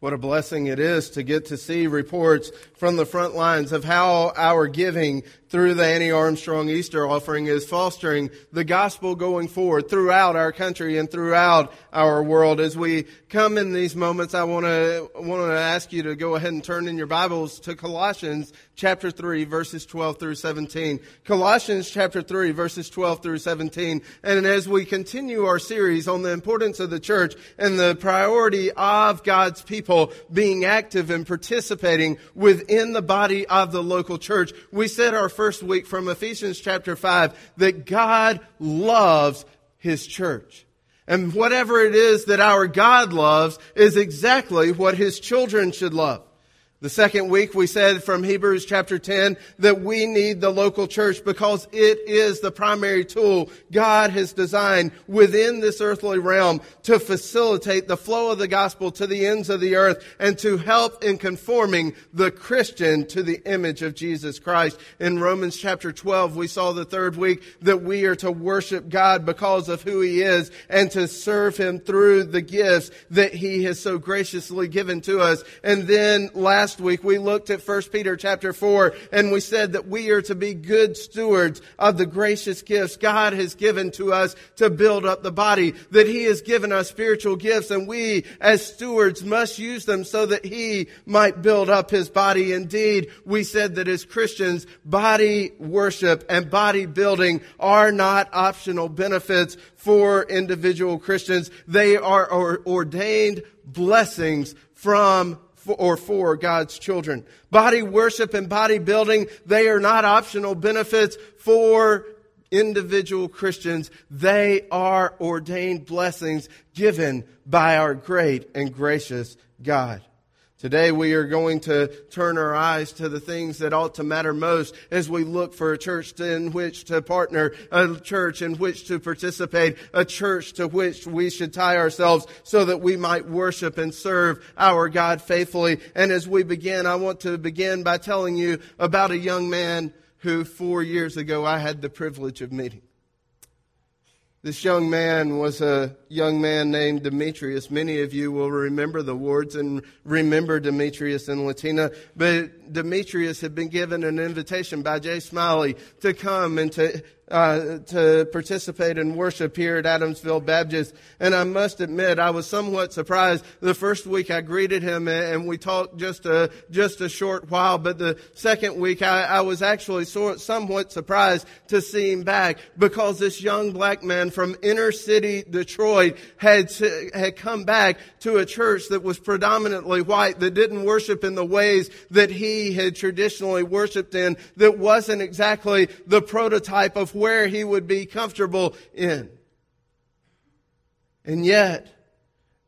What a blessing it is to get to see reports from the front lines of how our giving through the Annie Armstrong Easter offering is fostering the gospel going forward throughout our country and throughout our world. As we come in these moments, I want to want to ask you to go ahead and turn in your Bibles to Colossians chapter 3 verses 12 through 17. Colossians chapter 3 verses 12 through 17. And as we continue our series on the importance of the church and the priority of God's people being active and participating within the body of the local church, we said our first week from Ephesians chapter 5 that God loves His church. And whatever it is that our God loves is exactly what His children should love. The second week we said from Hebrews chapter 10 that we need the local church because it is the primary tool God has designed within this earthly realm to facilitate the flow of the gospel to the ends of the earth and to help in conforming the Christian to the image of Jesus Christ. In Romans chapter 12 we saw the third week that we are to worship God because of who He is and to serve Him through the gifts that He has so graciously given to us. And then last last week we looked at 1 Peter chapter 4 and we said that we are to be good stewards of the gracious gifts God has given to us to build up the body, that He has given us spiritual gifts and we as stewards must use them so that He might build up His body. Indeed, we said that as Christians, body worship and body building are not optional benefits for individual Christians. They are ordained blessings from or for God's children. Body worship and body building, they are not optional benefits for individual Christians. They are ordained blessings given by our great and gracious God. Today we are going to turn our eyes to the things that ought to matter most as we look for a church in which to partner, a church in which to participate, a church to which we should tie ourselves so that we might worship and serve our God faithfully. And as we begin, I want to begin by telling you about a young man who four years ago I had the privilege of meeting. This young man was a young man named Demetrius. Many of you will remember the words and remember Demetrius and Latina. But Demetrius had been given an invitation by Jay Smiley to come and to uh, to participate in worship here at Adamsville Baptist. And I must admit, I was somewhat surprised. The first week I greeted him and we talked just a, just a short while, but the second week I, I was actually sort, somewhat surprised to see him back because this young black man from inner city Detroit had, had come back to a church that was predominantly white, that didn't worship in the ways that he had traditionally worshiped in, that wasn't exactly the prototype of where he would be comfortable in. And yet,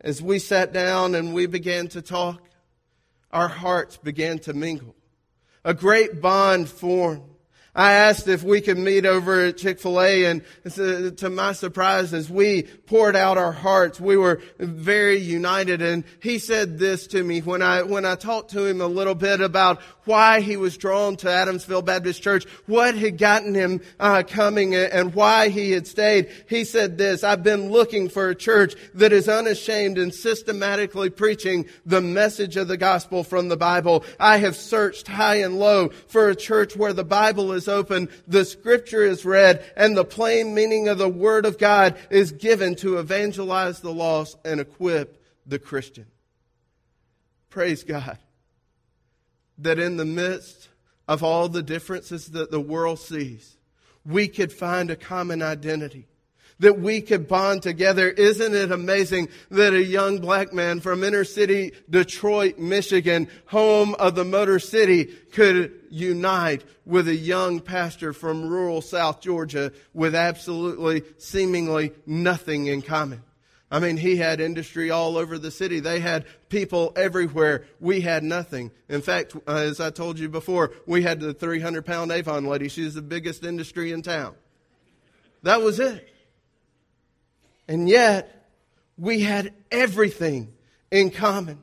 as we sat down and we began to talk, our hearts began to mingle. A great bond formed. I asked if we could meet over at Chick-fil-A and uh, to my surprise, as we poured out our hearts, we were very united. And he said this to me when I, when I talked to him a little bit about why he was drawn to Adamsville Baptist Church, what had gotten him uh, coming and why he had stayed. He said this, I've been looking for a church that is unashamed and systematically preaching the message of the gospel from the Bible. I have searched high and low for a church where the Bible is open, the scripture is read, and the plain meaning of the word of God is given to evangelize the lost and equip the Christian. Praise God that in the midst of all the differences that the world sees, we could find a common identity. That we could bond together. Isn't it amazing that a young black man from inner city Detroit, Michigan, home of the Motor City, could unite with a young pastor from rural South Georgia with absolutely, seemingly nothing in common? I mean, he had industry all over the city. They had people everywhere. We had nothing. In fact, uh, as I told you before, we had the 300 pound Avon lady. She's the biggest industry in town. That was it. And yet, we had everything in common.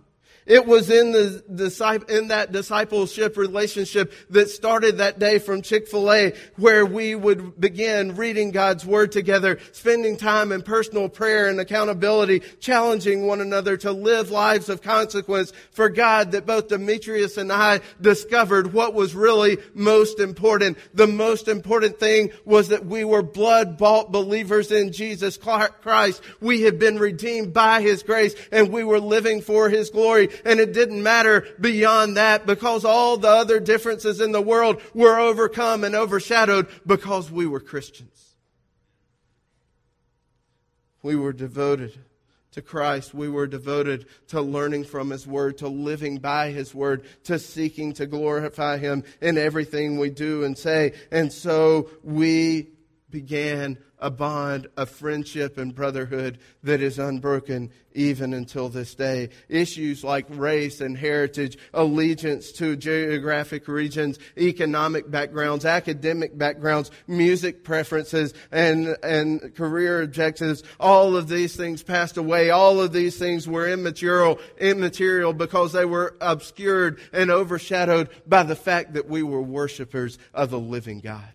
It was in the in that discipleship relationship that started that day from Chick-fil-A where we would begin reading God's Word together, spending time in personal prayer and accountability, challenging one another to live lives of consequence for God that both Demetrius and I discovered what was really most important. The most important thing was that we were blood bought believers in Jesus Christ. We had been redeemed by His grace and we were living for His glory. And it didn't matter beyond that because all the other differences in the world were overcome and overshadowed because we were Christians. We were devoted to Christ. We were devoted to learning from His Word, to living by His Word, to seeking to glorify Him in everything we do and say. And so we began a bond of friendship and brotherhood that is unbroken even until this day. Issues like race and heritage, allegiance to geographic regions, economic backgrounds, academic backgrounds, music preferences, and, and career objectives, all of these things passed away. All of these things were immaterial, immaterial because they were obscured and overshadowed by the fact that we were worshipers of the living God.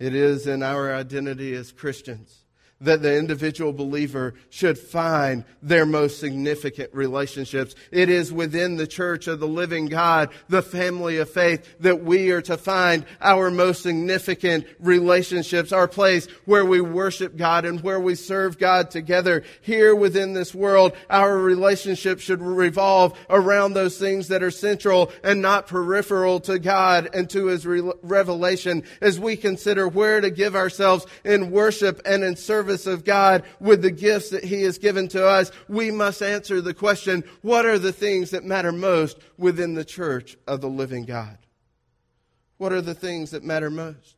It is in our identity as Christians that the individual believer should find their most significant relationships. It is within the church of the living God, the family of faith, that we are to find our most significant relationships, our place where we worship God and where we serve God together. Here within this world, our relationship should revolve around those things that are central and not peripheral to God and to His revelation as we consider where to give ourselves in worship and in service service of God with the gifts that He has given to us, we must answer the question, what are the things that matter most within the church of the living God? What are the things that matter most?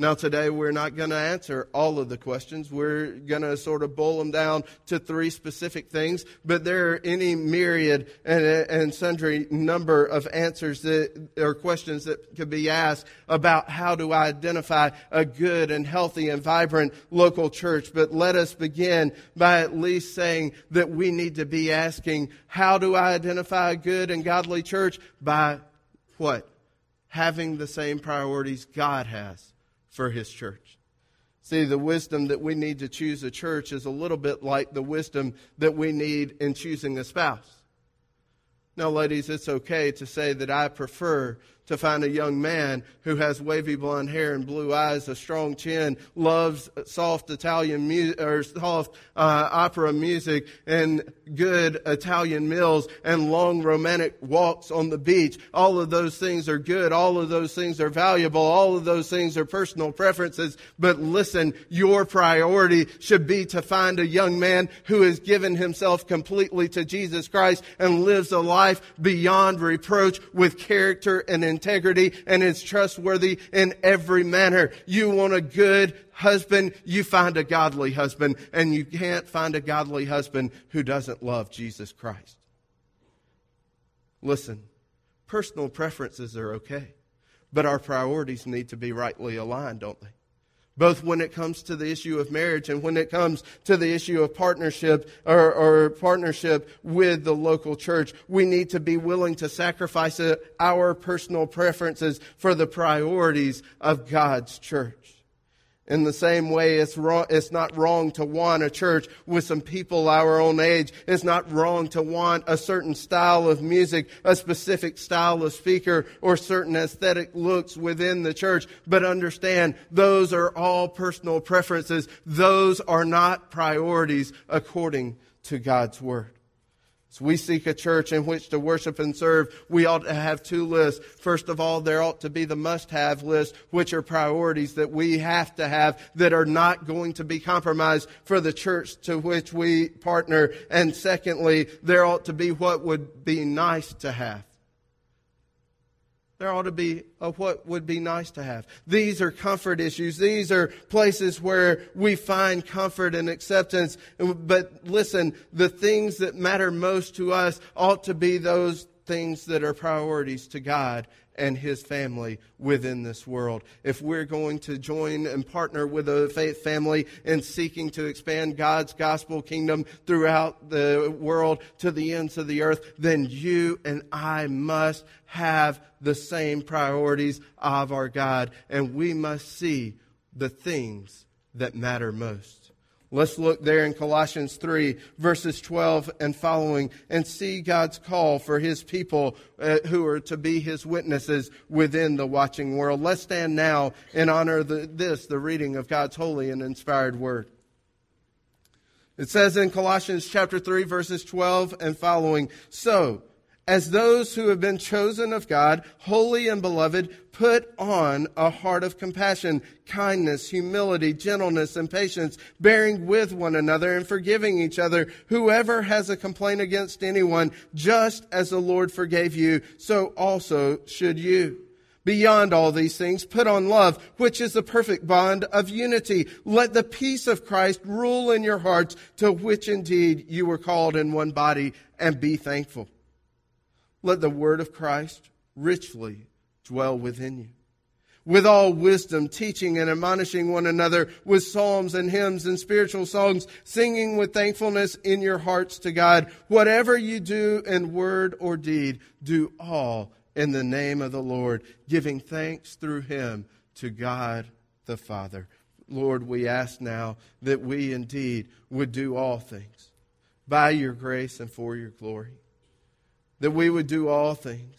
Now, today we're not going to answer all of the questions. We're going to sort of boil them down to three specific things, but there are any myriad and, and sundry number of answers that, or questions that could be asked about how do I identify a good and healthy and vibrant local church. But let us begin by at least saying that we need to be asking, how do I identify a good and godly church? By what? Having the same priorities God has for his church. See, the wisdom that we need to choose a church is a little bit like the wisdom that we need in choosing a spouse. Now, ladies, it's okay to say that I prefer to find a young man who has wavy blonde hair and blue eyes, a strong chin, loves soft Italian music or soft uh, opera music, and good Italian meals and long romantic walks on the beach. All of those things are good. All of those things are valuable. All of those things are personal preferences. But listen, your priority should be to find a young man who has given himself completely to Jesus Christ and lives a life beyond reproach with character and integrity integrity and is trustworthy in every manner. You want a good husband, you find a godly husband, and you can't find a godly husband who doesn't love Jesus Christ. Listen, personal preferences are okay, but our priorities need to be rightly aligned, don't they? Both when it comes to the issue of marriage and when it comes to the issue of partnership or, or, partnership with the local church. We need to be willing to sacrifice uh, our personal preferences for the priorities of God's church. In the same way, it's, wrong, it's not wrong to want a church with some people our own age. It's not wrong to want a certain style of music, a specific style of speaker, or certain aesthetic looks within the church. But understand, those are all personal preferences. Those are not priorities according to God's Word. As we seek a church in which to worship and serve, we ought to have two lists. First of all, there ought to be the must have list, which are priorities that we have to have that are not going to be compromised for the church to which we partner. And secondly, there ought to be what would be nice to have. There ought to be a what would be nice to have. These are comfort issues. These are places where we find comfort and acceptance. But listen, the things that matter most to us ought to be those things that are priorities to God and his family within this world. If we're going to join and partner with a faith family in seeking to expand God's gospel kingdom throughout the world to the ends of the earth, then you and I must have the same priorities of our God, and we must see the things that matter most. Let's look there in Colossians 3, verses 12 and following, and see God's call for his people uh, who are to be his witnesses within the watching world. Let's stand now and honor the, this, the reading of God's holy and inspired word. It says in Colossians chapter 3, verses 12 and following, So, as those who have been chosen of God, holy and beloved, put on a heart of compassion, kindness, humility, gentleness, and patience, bearing with one another and forgiving each other. Whoever has a complaint against anyone, just as the Lord forgave you, so also should you. Beyond all these things, put on love, which is the perfect bond of unity. Let the peace of Christ rule in your hearts, to which indeed you were called in one body, and be thankful. Let the word of Christ richly dwell within you. With all wisdom, teaching and admonishing one another with psalms and hymns and spiritual songs, singing with thankfulness in your hearts to God. Whatever you do in word or deed, do all in the name of the Lord, giving thanks through him to God the Father. Lord, we ask now that we indeed would do all things by your grace and for your glory that we would do all things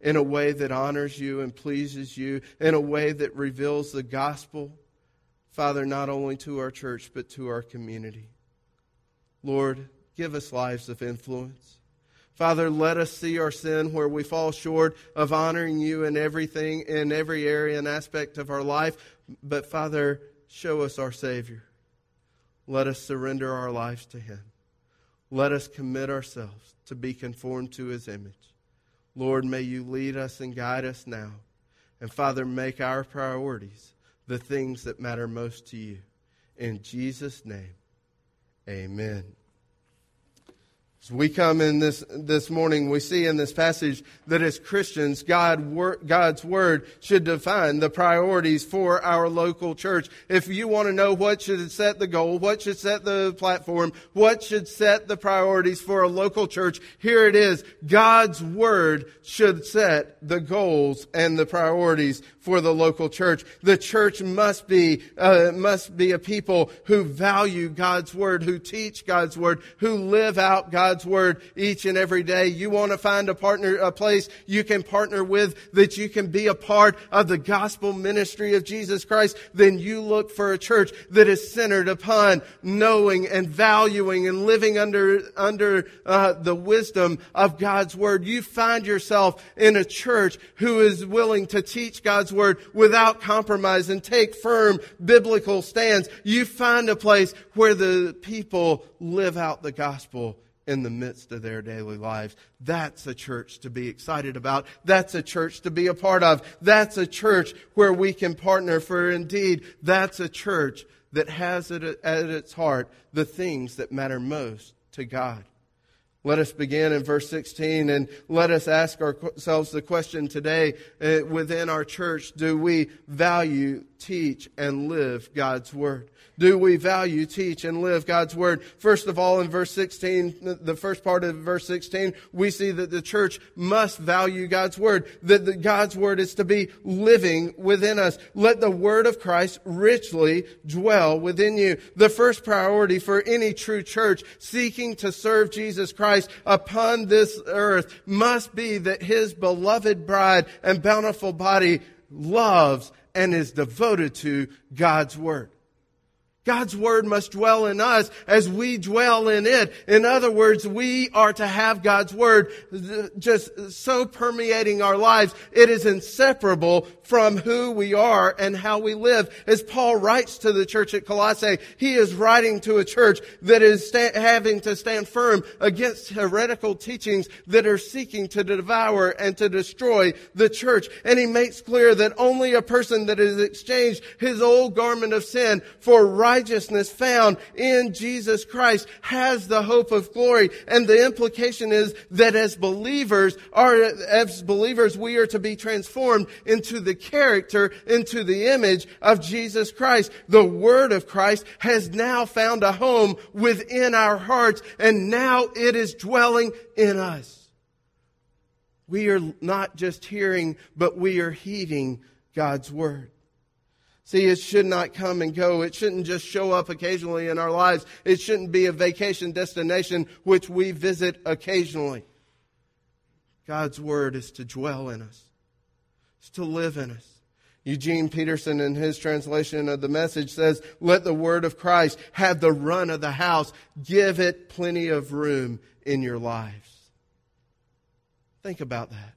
in a way that honors you and pleases you, in a way that reveals the gospel, Father, not only to our church, but to our community. Lord, give us lives of influence. Father, let us see our sin where we fall short of honoring you in everything, in every area and aspect of our life. But Father, show us our Savior. Let us surrender our lives to Him. Let us commit ourselves to be conformed to his image. Lord, may you lead us and guide us now. And Father, make our priorities the things that matter most to you. In Jesus' name, amen. As we come in this, this morning, we see in this passage that as Christians, God, God's Word should define the priorities for our local church. If you want to know what should set the goal, what should set the platform, what should set the priorities for a local church, here it is. God's Word should set the goals and the priorities for the local church. The church must be, uh, must be a people who value God's Word, who teach God's Word, who live out God's God's Word each and every day. You want to find a partner, a place you can partner with that you can be a part of the gospel ministry of Jesus Christ, then you look for a church that is centered upon knowing and valuing and living under, under uh, the wisdom of God's Word. You find yourself in a church who is willing to teach God's Word without compromise and take firm biblical stands. You find a place where the people live out the gospel in the midst of their daily lives. That's a church to be excited about. That's a church to be a part of. That's a church where we can partner for indeed, that's a church that has at its heart the things that matter most to God. Let us begin in verse 16 and let us ask ourselves the question today uh, within our church, do we value, teach, and live God's Word? do we value, teach, and live God's Word? First of all, in verse 16, the first part of verse 16, we see that the church must value God's Word, that God's Word is to be living within us. Let the Word of Christ richly dwell within you. The first priority for any true church seeking to serve Jesus Christ upon this earth must be that His beloved bride and bountiful body loves and is devoted to God's Word. God's word must dwell in us as we dwell in it. In other words, we are to have God's word just so permeating our lives. It is inseparable from who we are and how we live. As Paul writes to the church at Colossae, he is writing to a church that is sta- having to stand firm against heretical teachings that are seeking to devour and to destroy the church. And he makes clear that only a person that has exchanged his old garment of sin for right righteousness found in Jesus Christ has the hope of glory. And the implication is that as believers, are, as believers, we are to be transformed into the character, into the image of Jesus Christ. The Word of Christ has now found a home within our hearts and now it is dwelling in us. We are not just hearing, but we are heeding God's Word. See, it should not come and go. It shouldn't just show up occasionally in our lives. It shouldn't be a vacation destination which we visit occasionally. God's Word is to dwell in us, it's to live in us. Eugene Peterson, in his translation of the message, says, Let the word of Christ have the run of the house. Give it plenty of room in your lives. Think about that.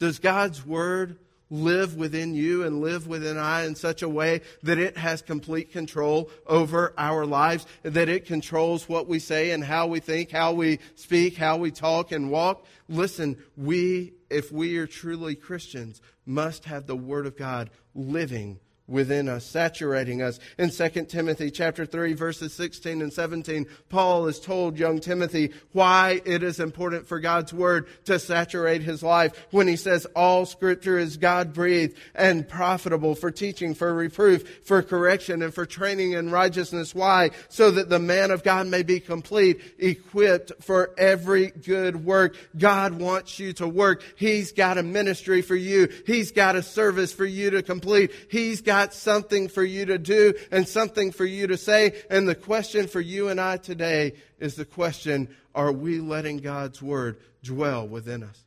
Does God's word live within you and live within I in such a way that it has complete control over our lives, that it controls what we say and how we think, how we speak, how we talk and walk. Listen, we, if we are truly Christians, must have the Word of God living within us, saturating us. In 2 Timothy chapter 3 verses 16 and 17, Paul has told young Timothy why it is important for God's word to saturate his life when he says all scripture is God breathed and profitable for teaching, for reproof, for correction, and for training in righteousness. Why? So that the man of God may be complete, equipped for every good work. God wants you to work. He's got a ministry for you. He's got a service for you to complete. He's got got something for you to do and something for you to say. And the question for you and I today is the question, are we letting God's word dwell within us?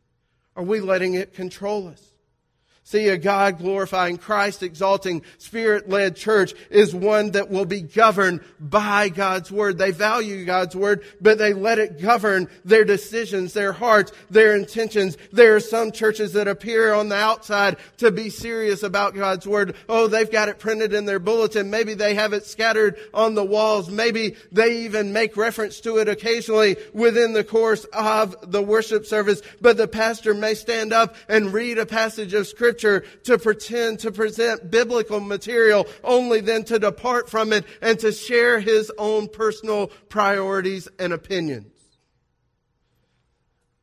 Are we letting it control us? See, a God glorifying, Christ exalting, spirit led church is one that will be governed by God's word. They value God's word, but they let it govern their decisions, their hearts, their intentions. There are some churches that appear on the outside to be serious about God's word. Oh, they've got it printed in their bulletin. Maybe they have it scattered on the walls. Maybe they even make reference to it occasionally within the course of the worship service. But the pastor may stand up and read a passage of scripture scripture to pretend to present biblical material only then to depart from it and to share his own personal priorities and opinions.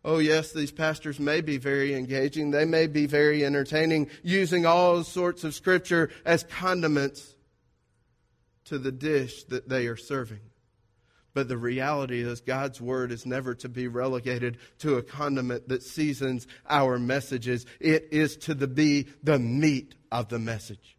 Oh, yes, these pastors may be very engaging. They may be very entertaining, using all sorts of scripture as condiments to the dish that they are serving. But the reality is, God's word is never to be relegated to a condiment that seasons our messages. It is to the, be the meat of the message.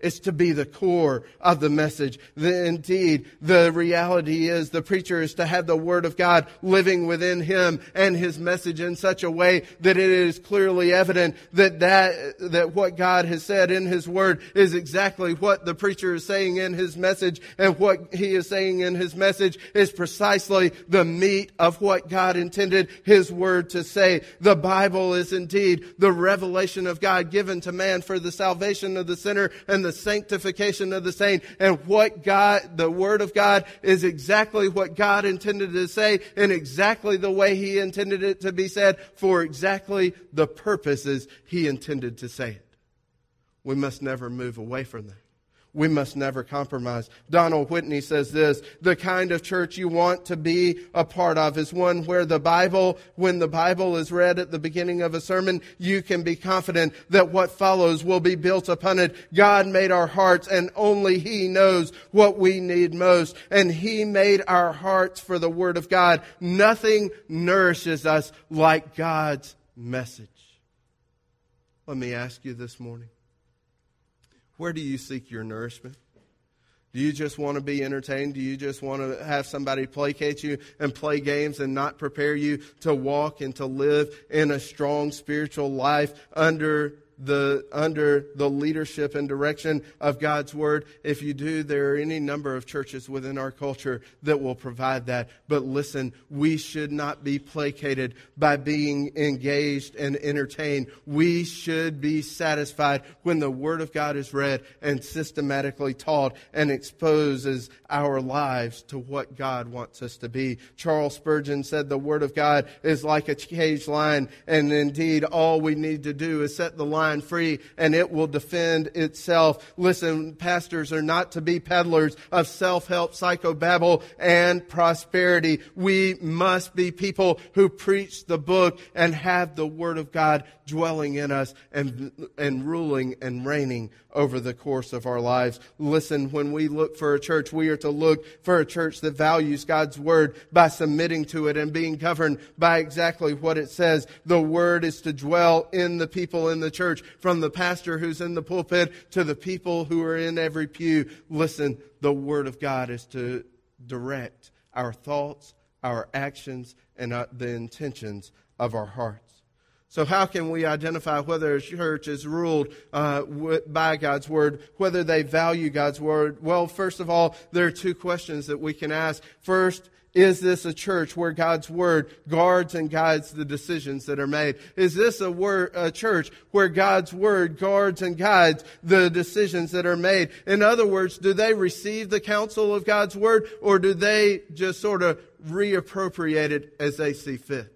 It's to be the core of the message. The, indeed, the reality is the preacher is to have the Word of God living within him and his message in such a way that it is clearly evident that that, that what God has said in his Word is exactly what the preacher is saying in his message and what he is saying in his message is precisely the meat of what God intended his Word to say. The Bible is indeed the revelation of God given to man for the salvation of the sinner and the the sanctification of the saint. And what God, the Word of God is exactly what God intended to say in exactly the way He intended it to be said for exactly the purposes He intended to say it. We must never move away from that we must never compromise. Donald Whitney says this, the kind of church you want to be a part of is one where the Bible, when the Bible is read at the beginning of a sermon, you can be confident that what follows will be built upon it. God made our hearts and only He knows what we need most. And He made our hearts for the Word of God. Nothing nourishes us like God's message. Let me ask you this morning. Where do you seek your nourishment? Do you just want to be entertained? Do you just want to have somebody placate you and play games and not prepare you to walk and to live in a strong spiritual life under the, under the leadership and direction of God's Word. If you do, there are any number of churches within our culture that will provide that. But listen, we should not be placated by being engaged and entertained. We should be satisfied when the Word of God is read and systematically taught and exposes our lives to what God wants us to be. Charles Spurgeon said the Word of God is like a caged lion, and indeed all we need to do is set the line mind free and it will defend itself. Listen, pastors are not to be peddlers of self-help, psychobabble, and prosperity. We must be people who preach the book and have the Word of God dwelling in us and, and ruling and reigning over the course of our lives. Listen, when we look for a church, we are to look for a church that values God's Word by submitting to it and being governed by exactly what it says. The Word is to dwell in the people in the church, from the pastor who's in the pulpit to the people who are in every pew. Listen, the Word of God is to direct our thoughts, our actions, and uh, the intentions of our hearts. So, how can we identify whether a church is ruled uh, by God's Word, whether they value God's Word? Well, first of all, there are two questions that we can ask. First, is this a church where God's Word guards and guides the decisions that are made? Is this a, word, a church where God's Word guards and guides the decisions that are made? In other words, do they receive the counsel of God's Word or do they just sort of reappropriate it as they see fit?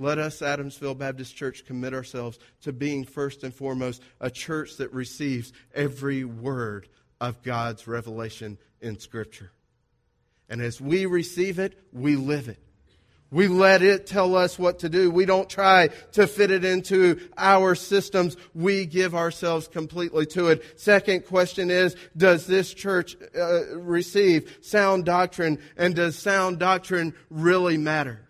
Let us, Adamsville Baptist Church, commit ourselves to being first and foremost a church that receives every word of God's revelation in Scripture. And as we receive it, we live it. We let it tell us what to do. We don't try to fit it into our systems. We give ourselves completely to it. Second question is, does this church uh, receive sound doctrine? And does sound doctrine really matter?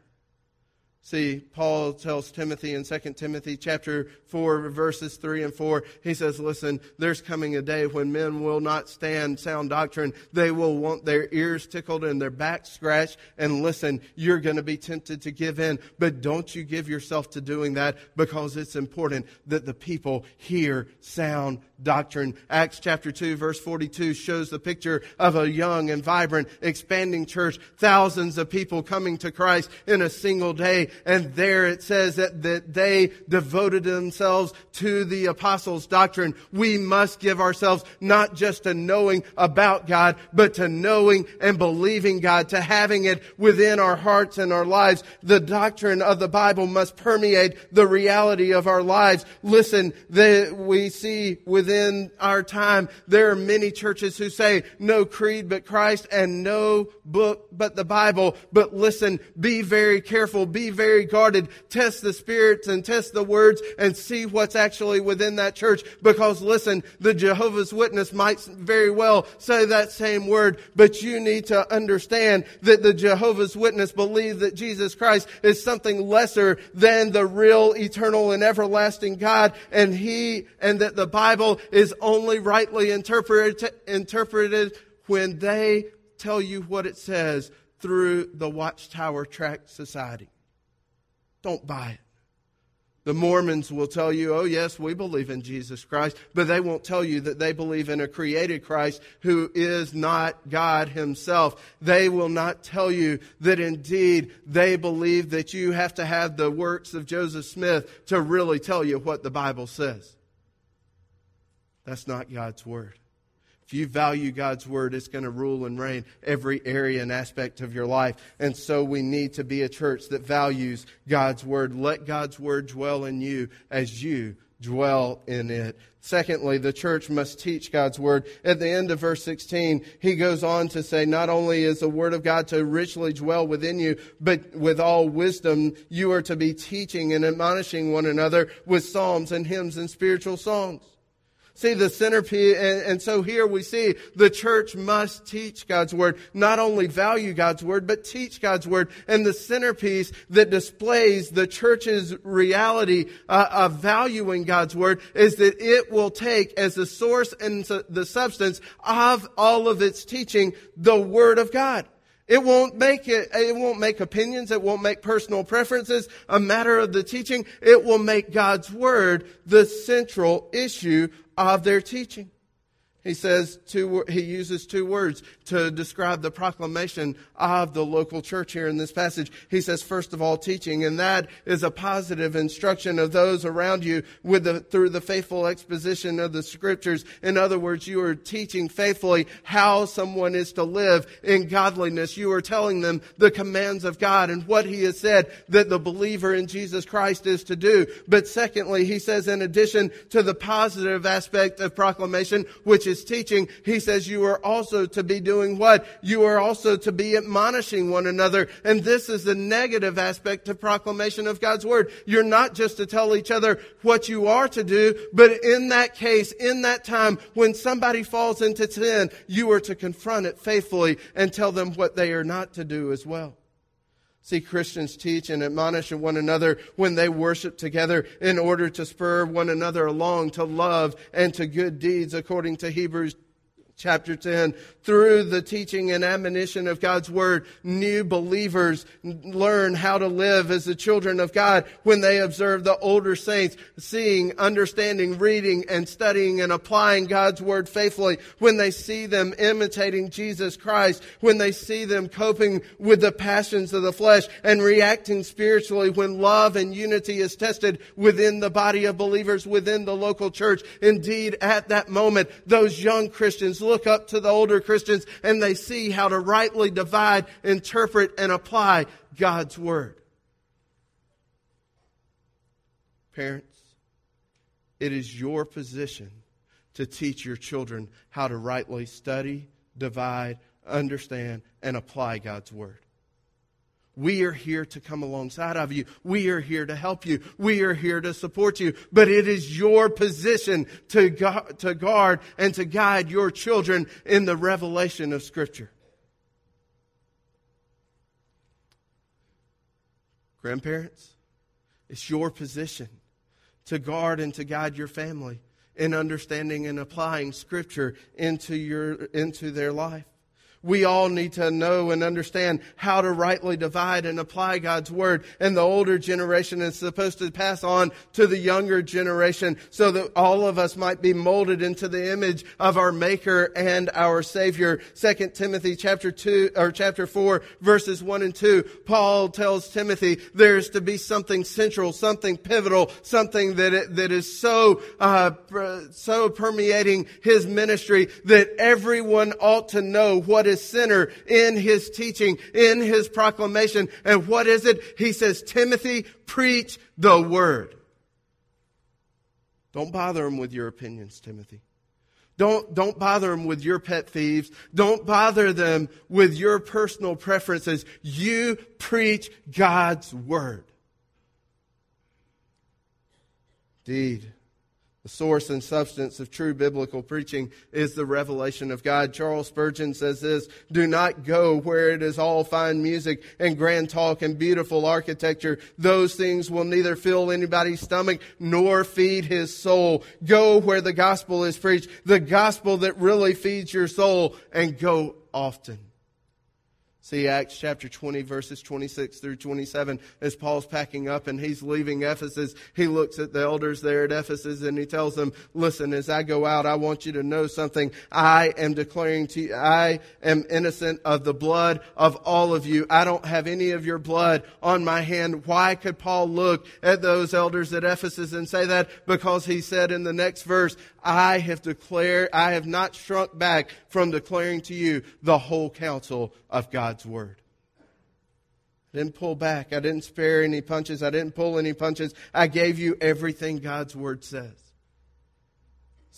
See, Paul tells Timothy in 2 Timothy chapter 4 verses 3 and 4, he says, listen, there's coming a day when men will not stand sound doctrine. They will want their ears tickled and their backs scratched and listen, you're going to be tempted to give in, but don't you give yourself to doing that because it's important that the people hear sound doctrine. Acts chapter 2 verse 42 shows the picture of a young and vibrant expanding church, thousands of people coming to Christ in a single day and there it says that, that they devoted themselves to the apostles' doctrine. We must give ourselves not just to knowing about God, but to knowing and believing God, to having it within our hearts and our lives. The doctrine of the Bible must permeate the reality of our lives. Listen, we see within our time, there are many churches who say no creed but Christ and no book but the Bible. But listen, be very careful, be very very guarded. Test the spirits and test the words and see what's actually within that church. Because listen, the Jehovah's Witness might very well say that same word, but you need to understand that the Jehovah's Witness believe that Jesus Christ is something lesser than the real, eternal, and everlasting God, and He, and that the Bible is only rightly interpreted, interpreted when they tell you what it says through the Watchtower Tract Society. Don't buy it. The Mormons will tell you, oh, yes, we believe in Jesus Christ, but they won't tell you that they believe in a created Christ who is not God Himself. They will not tell you that indeed they believe that you have to have the works of Joseph Smith to really tell you what the Bible says. That's not God's Word. If you value God's word, it's going to rule and reign every area and aspect of your life. And so we need to be a church that values God's word. Let God's word dwell in you as you dwell in it. Secondly, the church must teach God's word. At the end of verse 16, he goes on to say, not only is the word of God to richly dwell within you, but with all wisdom, you are to be teaching and admonishing one another with psalms and hymns and spiritual songs. See the centerpiece, and, and, so here we see the church must teach God's word, not only value God's word, but teach God's word. And the centerpiece that displays the church's reality uh, of valuing God's word is that it will take as the source and the substance of all of its teaching the word of God. It won't make it, it won't make opinions. It won't make personal preferences a matter of the teaching. It will make God's word the central issue of their teaching. He says two, he uses two words to describe the proclamation of the local church here in this passage. He says, first of all, teaching, and that is a positive instruction of those around you with the, through the faithful exposition of the scriptures. In other words, you are teaching faithfully how someone is to live in godliness. You are telling them the commands of God and what he has said that the believer in Jesus Christ is to do. But secondly, he says, in addition to the positive aspect of proclamation, which teaching, he says you are also to be doing what? You are also to be admonishing one another. And this is the negative aspect to proclamation of God's word. You're not just to tell each other what you are to do, but in that case, in that time, when somebody falls into sin, you are to confront it faithfully and tell them what they are not to do as well. See, Christians teach and admonish one another when they worship together in order to spur one another along to love and to good deeds, according to Hebrews chapter 10 through the teaching and admonition of God's word, new believers learn how to live as the children of God when they observe the older saints seeing, understanding, reading, and studying and applying God's word faithfully, when they see them imitating Jesus Christ, when they see them coping with the passions of the flesh and reacting spiritually when love and unity is tested within the body of believers within the local church. Indeed, at that moment, those young Christians look up to the older Christians and they see how to rightly divide, interpret, and apply God's Word. Parents, it is your position to teach your children how to rightly study, divide, understand, and apply God's Word. We are here to come alongside of you. We are here to help you. We are here to support you. But it is your position to, gu- to guard and to guide your children in the revelation of Scripture. Grandparents, it's your position to guard and to guide your family in understanding and applying Scripture into, your, into their life. We all need to know and understand how to rightly divide and apply God's word. And the older generation is supposed to pass on to the younger generation so that all of us might be molded into the image of our maker and our savior. Second Timothy chapter two or chapter four verses one and two. Paul tells Timothy there's to be something central, something pivotal, something that, it, that is so, uh, so permeating his ministry that everyone ought to know what is center in his teaching, in his proclamation. And what is it? He says, Timothy, preach the word. Don't bother him with your opinions, Timothy. Don't, don't bother them with your pet thieves. Don't bother them with your personal preferences. You preach God's word. Indeed. The source and substance of true biblical preaching is the revelation of God. Charles Spurgeon says this, do not go where it is all fine music and grand talk and beautiful architecture. Those things will neither fill anybody's stomach nor feed his soul. Go where the gospel is preached, the gospel that really feeds your soul, and go often. See Acts chapter 20, verses 26 through 27. As Paul's packing up and he's leaving Ephesus, he looks at the elders there at Ephesus and he tells them, listen, as I go out, I want you to know something. I am declaring to you, I am innocent of the blood of all of you. I don't have any of your blood on my hand. Why could Paul look at those elders at Ephesus and say that? Because he said in the next verse, I have declared, I have not shrunk back from declaring to you the whole counsel of God's word. I didn't pull back. I didn't spare any punches. I didn't pull any punches. I gave you everything God's word says.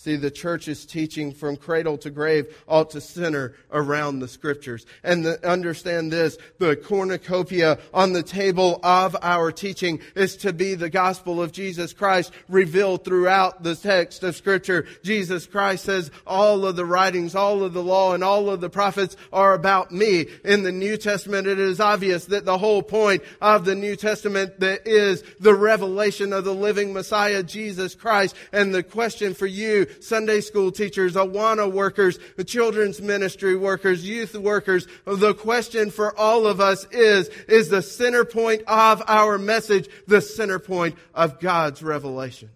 See, the church's teaching from cradle to grave ought to center around the scriptures. And the, understand this, the cornucopia on the table of our teaching is to be the gospel of Jesus Christ revealed throughout the text of scripture. Jesus Christ says all of the writings, all of the law, and all of the prophets are about me. In the New Testament, it is obvious that the whole point of the New Testament that is the revelation of the living Messiah, Jesus Christ. And the question for you Sunday school teachers, Awana workers, children's ministry workers, youth workers. The question for all of us is, is the center point of our message the center point of God's revelation?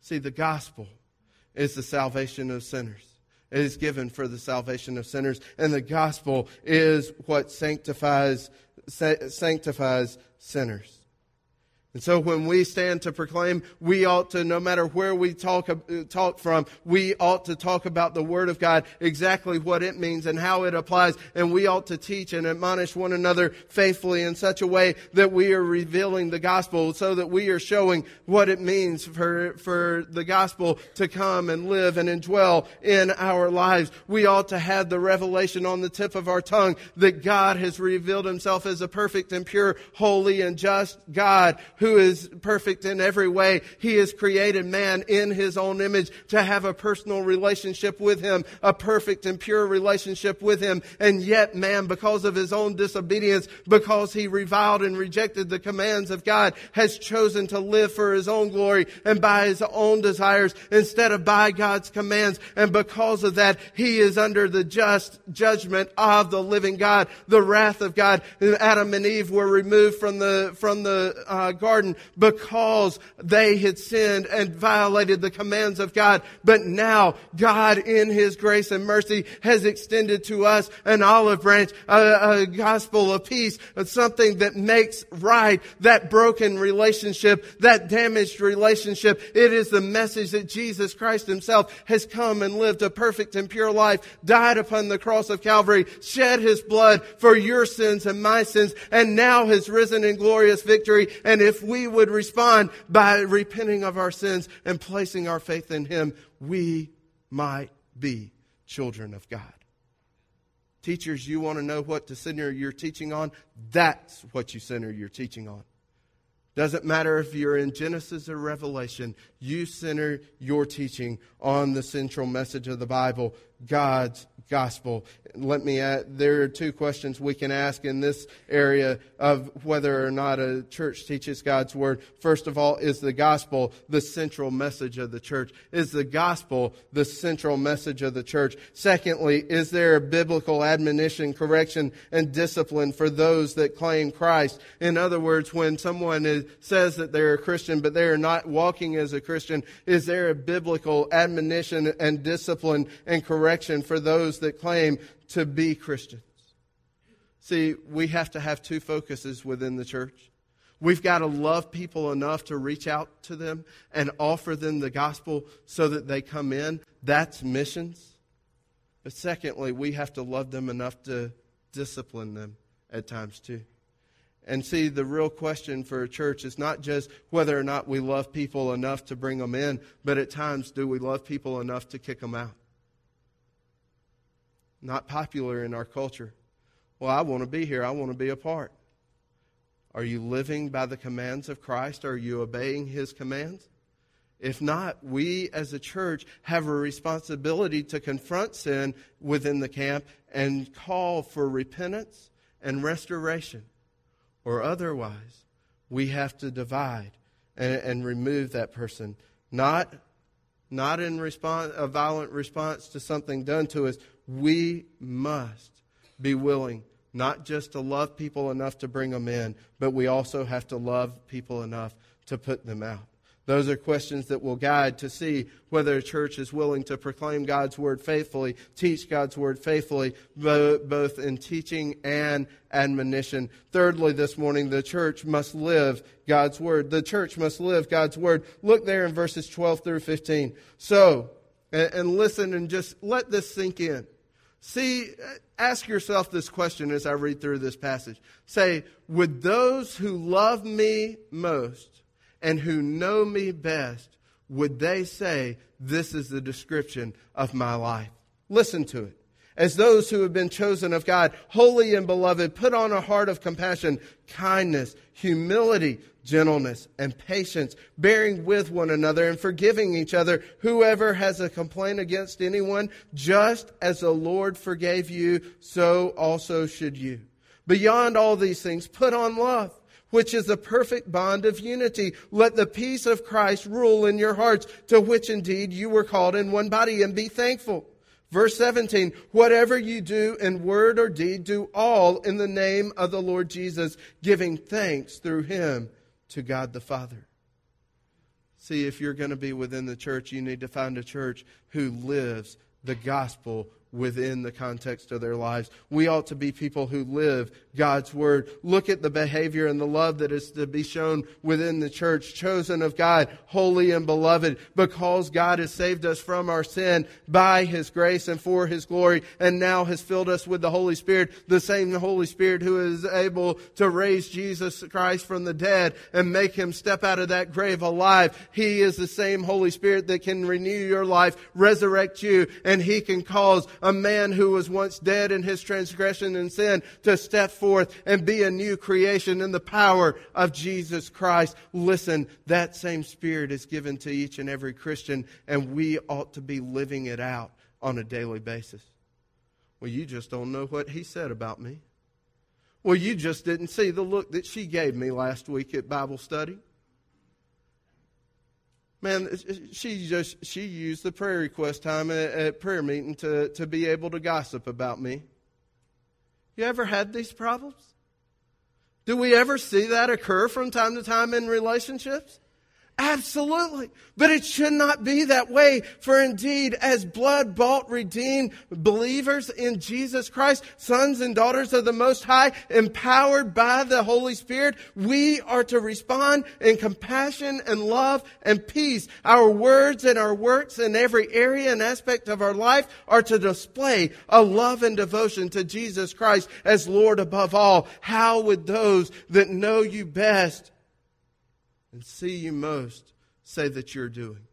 See, the gospel is the salvation of sinners. It is given for the salvation of sinners. And the gospel is what sanctifies, sanctifies sinners. And so when we stand to proclaim, we ought to, no matter where we talk, uh, talk from, we ought to talk about the Word of God, exactly what it means and how it applies. And we ought to teach and admonish one another faithfully in such a way that we are revealing the gospel so that we are showing what it means for, for the gospel to come and live and indwell in our lives. We ought to have the revelation on the tip of our tongue that God has revealed himself as a perfect and pure, holy and just God who who is perfect in every way. He has created man in his own image to have a personal relationship with him, a perfect and pure relationship with him. And yet man, because of his own disobedience, because he reviled and rejected the commands of God, has chosen to live for his own glory and by his own desires instead of by God's commands. And because of that, he is under the just judgment of the living God, the wrath of God. Adam and Eve were removed from the, from the uh, garden because they had sinned and violated the commands of God. But now God in His grace and mercy has extended to us an olive branch, a, a gospel of peace, something that makes right that broken relationship, that damaged relationship. It is the message that Jesus Christ Himself has come and lived a perfect and pure life, died upon the cross of Calvary, shed His blood for your sins and my sins, and now has risen in glorious victory. And if we would respond by repenting of our sins and placing our faith in Him, we might be children of God. Teachers, you want to know what to center your teaching on? That's what you center your teaching on. Doesn't matter if you're in Genesis or Revelation, you center your teaching on the central message of the Bible, God's gospel. Let me add, there are two questions we can ask in this area of whether or not a church teaches God's word. First of all, is the gospel the central message of the church? Is the gospel the central message of the church? Secondly, is there a biblical admonition, correction, and discipline for those that claim Christ? In other words, when someone is, says that they're a Christian, but they are not walking as a Christian, is there a biblical admonition and discipline and correction for those that claim to be Christians. See, we have to have two focuses within the church. We've got to love people enough to reach out to them and offer them the gospel so that they come in. That's missions. But secondly, we have to love them enough to discipline them at times too. And see, the real question for a church is not just whether or not we love people enough to bring them in, but at times, do we love people enough to kick them out? Not popular in our culture. Well, I want to be here. I want to be a part. Are you living by the commands of Christ? Are you obeying his commands? If not, we as a church have a responsibility to confront sin within the camp and call for repentance and restoration. Or otherwise, we have to divide and, and remove that person. Not, not in response, a violent response to something done to us, we must be willing not just to love people enough to bring them in, but we also have to love people enough to put them out. Those are questions that will guide to see whether a church is willing to proclaim God's word faithfully, teach God's word faithfully, both in teaching and admonition. Thirdly, this morning, the church must live God's word. The church must live God's word. Look there in verses 12 through 15. So, and listen and just let this sink in. See, ask yourself this question as I read through this passage. Say, would those who love me most and who know me best, would they say, this is the description of my life? Listen to it. As those who have been chosen of God, holy and beloved, put on a heart of compassion, kindness, humility, gentleness, and patience, bearing with one another and forgiving each other. Whoever has a complaint against anyone, just as the Lord forgave you, so also should you. Beyond all these things, put on love which is the perfect bond of unity. Let the peace of Christ rule in your hearts, to which indeed you were called in one body, and be thankful. Verse 17, whatever you do in word or deed, do all in the name of the Lord Jesus, giving thanks through him to God the Father. See, if you're going to be within the church, you need to find a church who lives the gospel within the context of their lives. We ought to be people who live God's word. Look at the behavior and the love that is to be shown within the church, chosen of God, holy and beloved, because God has saved us from our sin by his grace and for his glory, and now has filled us with the Holy Spirit, the same Holy Spirit who is able to raise Jesus Christ from the dead and make him step out of that grave alive. He is the same Holy Spirit that can renew your life, resurrect you, and he can cause a man who was once dead in his transgression and sin to step forth and be a new creation in the power of Jesus Christ. Listen, that same spirit is given to each and every Christian, and we ought to be living it out on a daily basis. Well, you just don't know what he said about me. Well, you just didn't see the look that she gave me last week at Bible study. Man, she just she used the prayer request time at, at prayer meeting to, to be able to gossip about me. You ever had these problems? Do we ever see that occur from time to time in relationships? Absolutely. But it should not be that way. For indeed, as blood bought, redeemed believers in Jesus Christ, sons and daughters of the Most High, empowered by the Holy Spirit, we are to respond in compassion and love and peace. Our words and our works in every area and aspect of our life are to display a love and devotion to Jesus Christ as Lord above all. How would those that know you best and see you most say that you're doing?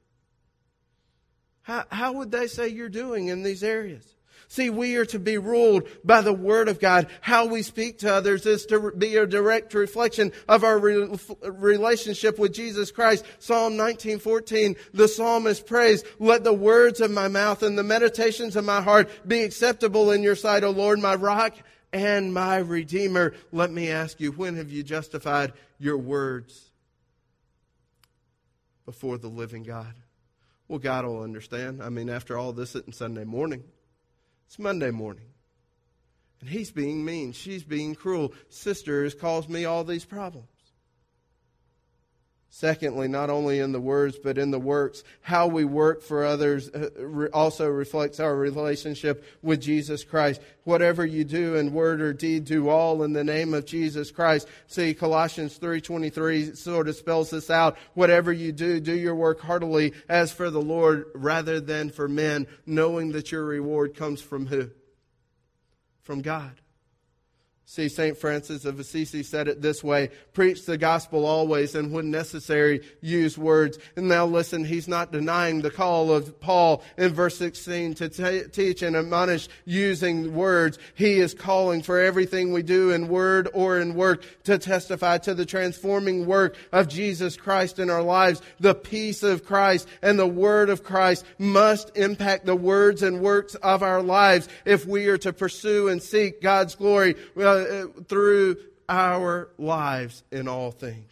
How, how would they say you're doing in these areas? See, we are to be ruled by the Word of God. How we speak to others is to be a direct reflection of our re- relationship with Jesus Christ. Psalm 19:14, the psalmist prays, "Let the words of my mouth and the meditations of my heart be acceptable in your sight, O Lord, my rock and my redeemer." Let me ask you, when have you justified your words? Before the living God? Well, God will understand. I mean, after all this isn't Sunday morning, it's Monday morning. And he's being mean. She's being cruel. Sister has caused me all these problems. Secondly, not only in the words, but in the works, how we work for others uh, also reflects our relationship with Jesus Christ. Whatever you do in word or deed, do all in the name of Jesus Christ. See, Colossians 3.23 sort of spells this out. Whatever you do, do your work heartily as for the Lord rather than for men, knowing that your reward comes from who? From God. See, St. Francis of Assisi said it this way preach the gospel always, and when necessary, use words. And now listen, he's not denying the call of Paul in verse 16 to t- teach and admonish using words. He is calling for everything we do in word or in work to testify to the transforming work of Jesus Christ in our lives. The peace of Christ and the word of Christ must impact the words and works of our lives if we are to pursue and seek God's glory. Well, uh, through our lives in all things.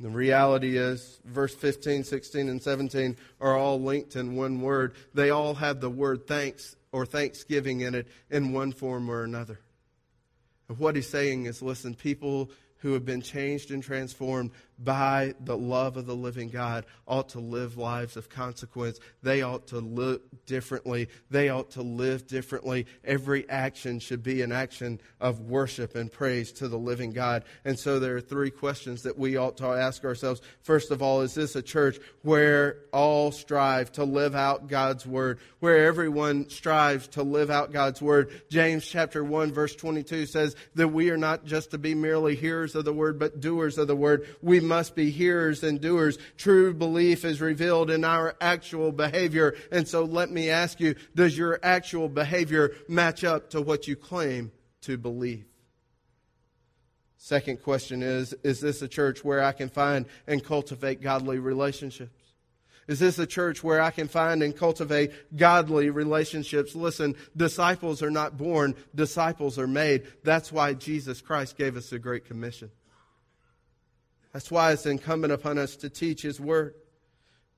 The reality is, verse 15, 16, and 17 are all linked in one word. They all have the word thanks or thanksgiving in it in one form or another. And what he's saying is listen, people who have been changed and transformed by the love of the living God ought to live lives of consequence. They ought to look differently. They ought to live differently. Every action should be an action of worship and praise to the living God. And so there are three questions that we ought to ask ourselves. First of all, is this a church where all strive to live out God's word, where everyone strives to live out God's word? James chapter 1 verse 22 says that we are not just to be merely hearers of the word, but doers of the word. We must be hearers and doers. True belief is revealed in our actual behavior. And so let me ask you, does your actual behavior match up to what you claim to believe? Second question is Is this a church where I can find and cultivate godly relationships? Is this a church where I can find and cultivate godly relationships? Listen, disciples are not born, disciples are made. That's why Jesus Christ gave us a great commission. That's why it's incumbent upon us to teach His Word.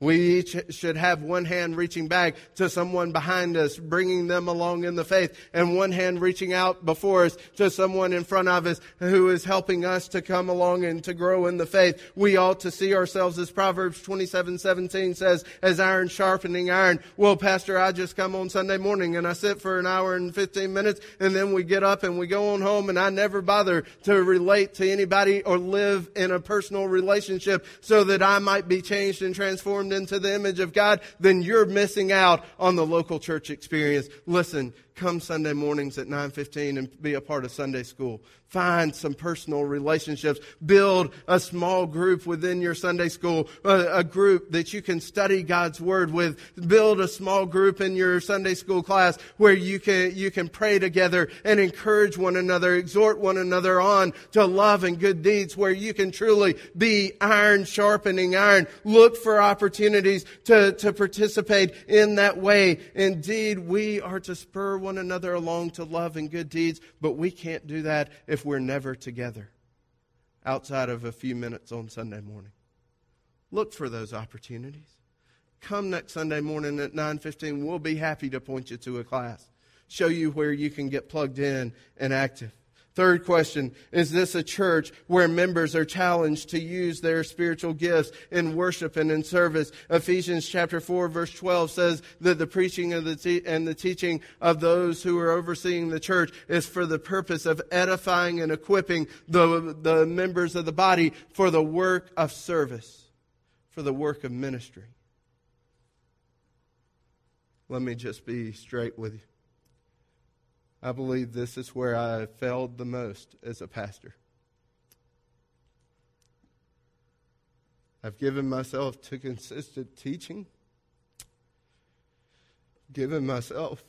We each should have one hand reaching back to someone behind us, bringing them along in the faith, and one hand reaching out before us to someone in front of us who is helping us to come along and to grow in the faith. We ought to see ourselves as Proverbs 27, 17 says, as iron sharpening iron. Well, Pastor, I just come on Sunday morning and I sit for an hour and 15 minutes and then we get up and we go on home and I never bother to relate to anybody or live in a personal relationship so that I might be changed and transformed into the image of God, then you're missing out on the local church experience. Listen, come Sunday mornings at 9:15 and be a part of Sunday school. Find some personal relationships. Build a small group within your Sunday school, a, a, group that you can study God's word with. Build a small group in your Sunday school class where you can you can pray together and encourage one another, exhort one another on to love and good deeds where you can truly be iron sharpening iron. Look for opportunities to, to participate in that way. Indeed, we are to spur one another along to love and good deeds, but we can't do that if we're never together outside of a few minutes on Sunday morning. Look for those opportunities. Come next Sunday morning at 9:15. We'll be happy to point you to a class. Show you where you can get plugged in and active. Third question Is this a church where members are challenged to use their spiritual gifts in worship and in service? Ephesians chapter 4, verse 12 says that the preaching of the te- and the teaching of those who are overseeing the church is for the purpose of edifying and equipping the, the members of the body for the work of service, for the work of ministry. Let me just be straight with you. I believe this is where I failed the most as a pastor. I've given myself to consistent teaching, given myself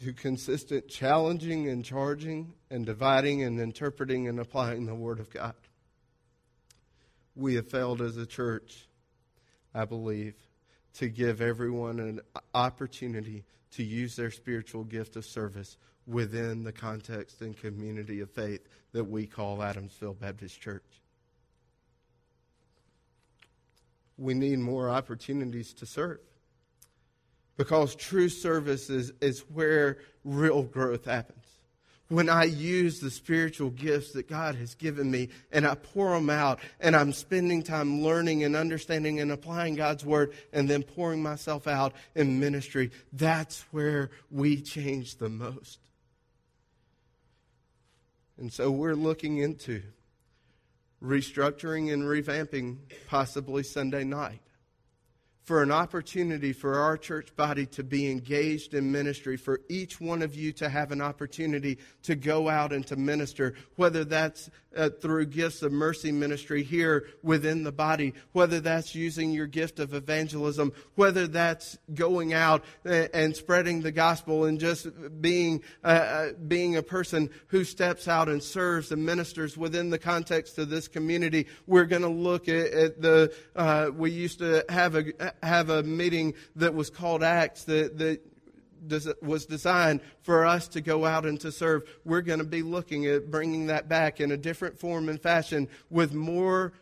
to consistent challenging and charging and dividing and interpreting and applying the Word of God. We have failed as a church, I believe, to give everyone an opportunity to use their spiritual gift of service within the context and community of faith that we call Adamsville Baptist Church. We need more opportunities to serve because true service is, is where real growth happens. When I use the spiritual gifts that God has given me and I pour them out and I'm spending time learning and understanding and applying God's word and then pouring myself out in ministry, that's where we change the most. And so we're looking into restructuring and revamping possibly Sunday night for an opportunity for our church body to be engaged in ministry, for each one of you to have an opportunity to go out and to minister, whether that's uh, through gifts of mercy ministry here within the body, whether that's using your gift of evangelism, whether that's going out and, and spreading the gospel and just being, uh, uh, being a person who steps out and serves and ministers within the context of this community. We're going to look at, at the, uh, we used to have a, have a meeting that was called Acts that, that was designed for us to go out and to serve. We're going to be looking at bringing that back in a different form and fashion with more,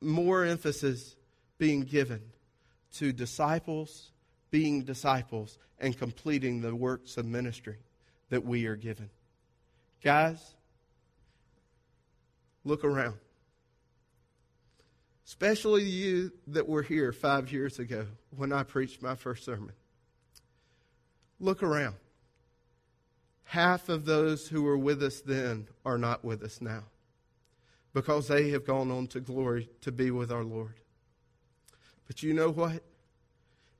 more emphasis being given to disciples being disciples and completing the works of ministry that we are given. Guys, look around especially you that were here five years ago when I preached my first sermon. Look around. Half of those who were with us then are not with us now because they have gone on to glory to be with our Lord. But you know what?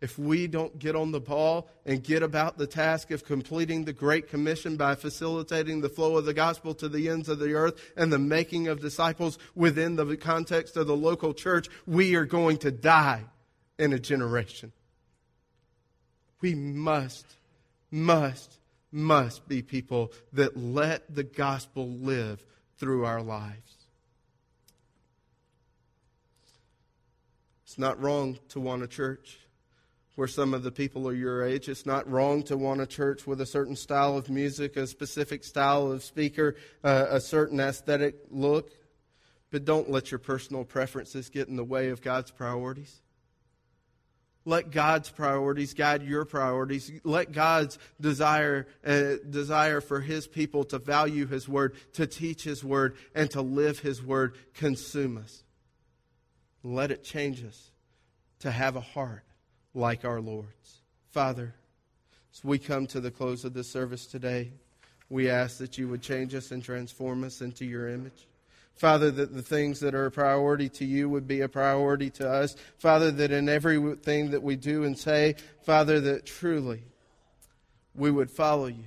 If we don't get on the ball and get about the task of completing the Great Commission by facilitating the flow of the gospel to the ends of the earth and the making of disciples within the context of the local church, we are going to die in a generation. We must, must, must be people that let the gospel live through our lives. It's not wrong to want a church where some of the people are your age. It's not wrong to want a church with a certain style of music, a specific style of speaker, uh, a certain aesthetic look. But don't let your personal preferences get in the way of God's priorities. let God's priorities guide your priorities. Let God's desire uh, desire for His people to value His word, to teach His word, and to live His word consume us. Let it change us to have a heart like our Lord's. Father, as we come to the close of this service today, we ask that you would change us and transform us into your image. Father, that the things that are a priority to you would be a priority to us. Father, that in everything that we do and say, Father, that truly we would follow you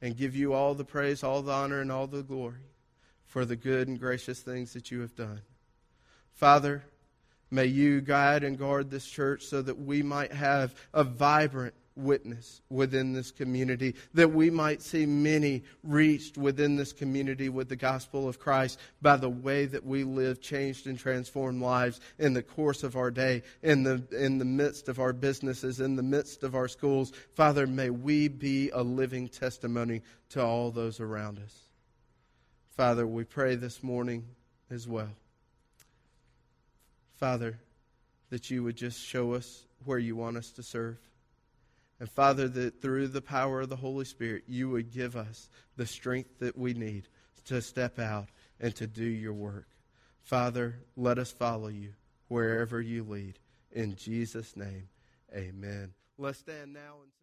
and give you all the praise, all the honor, and all the glory for the good and gracious things that you have done. Father, may you guide and guard this church so that we might have a vibrant witness within this community, that we might see many reached within this community with the gospel of Christ by the way that we live changed and transformed lives in the course of our day, in the, in the midst of our businesses, in the midst of our schools. Father, may we be a living testimony to all those around us. Father, we pray this morning as well. Father, that you would just show us where you want us to serve. And Father, that through the power of the Holy Spirit, you would give us the strength that we need to step out and to do your work. Father, let us follow you wherever you lead. In Jesus' name, amen. Let's stand now and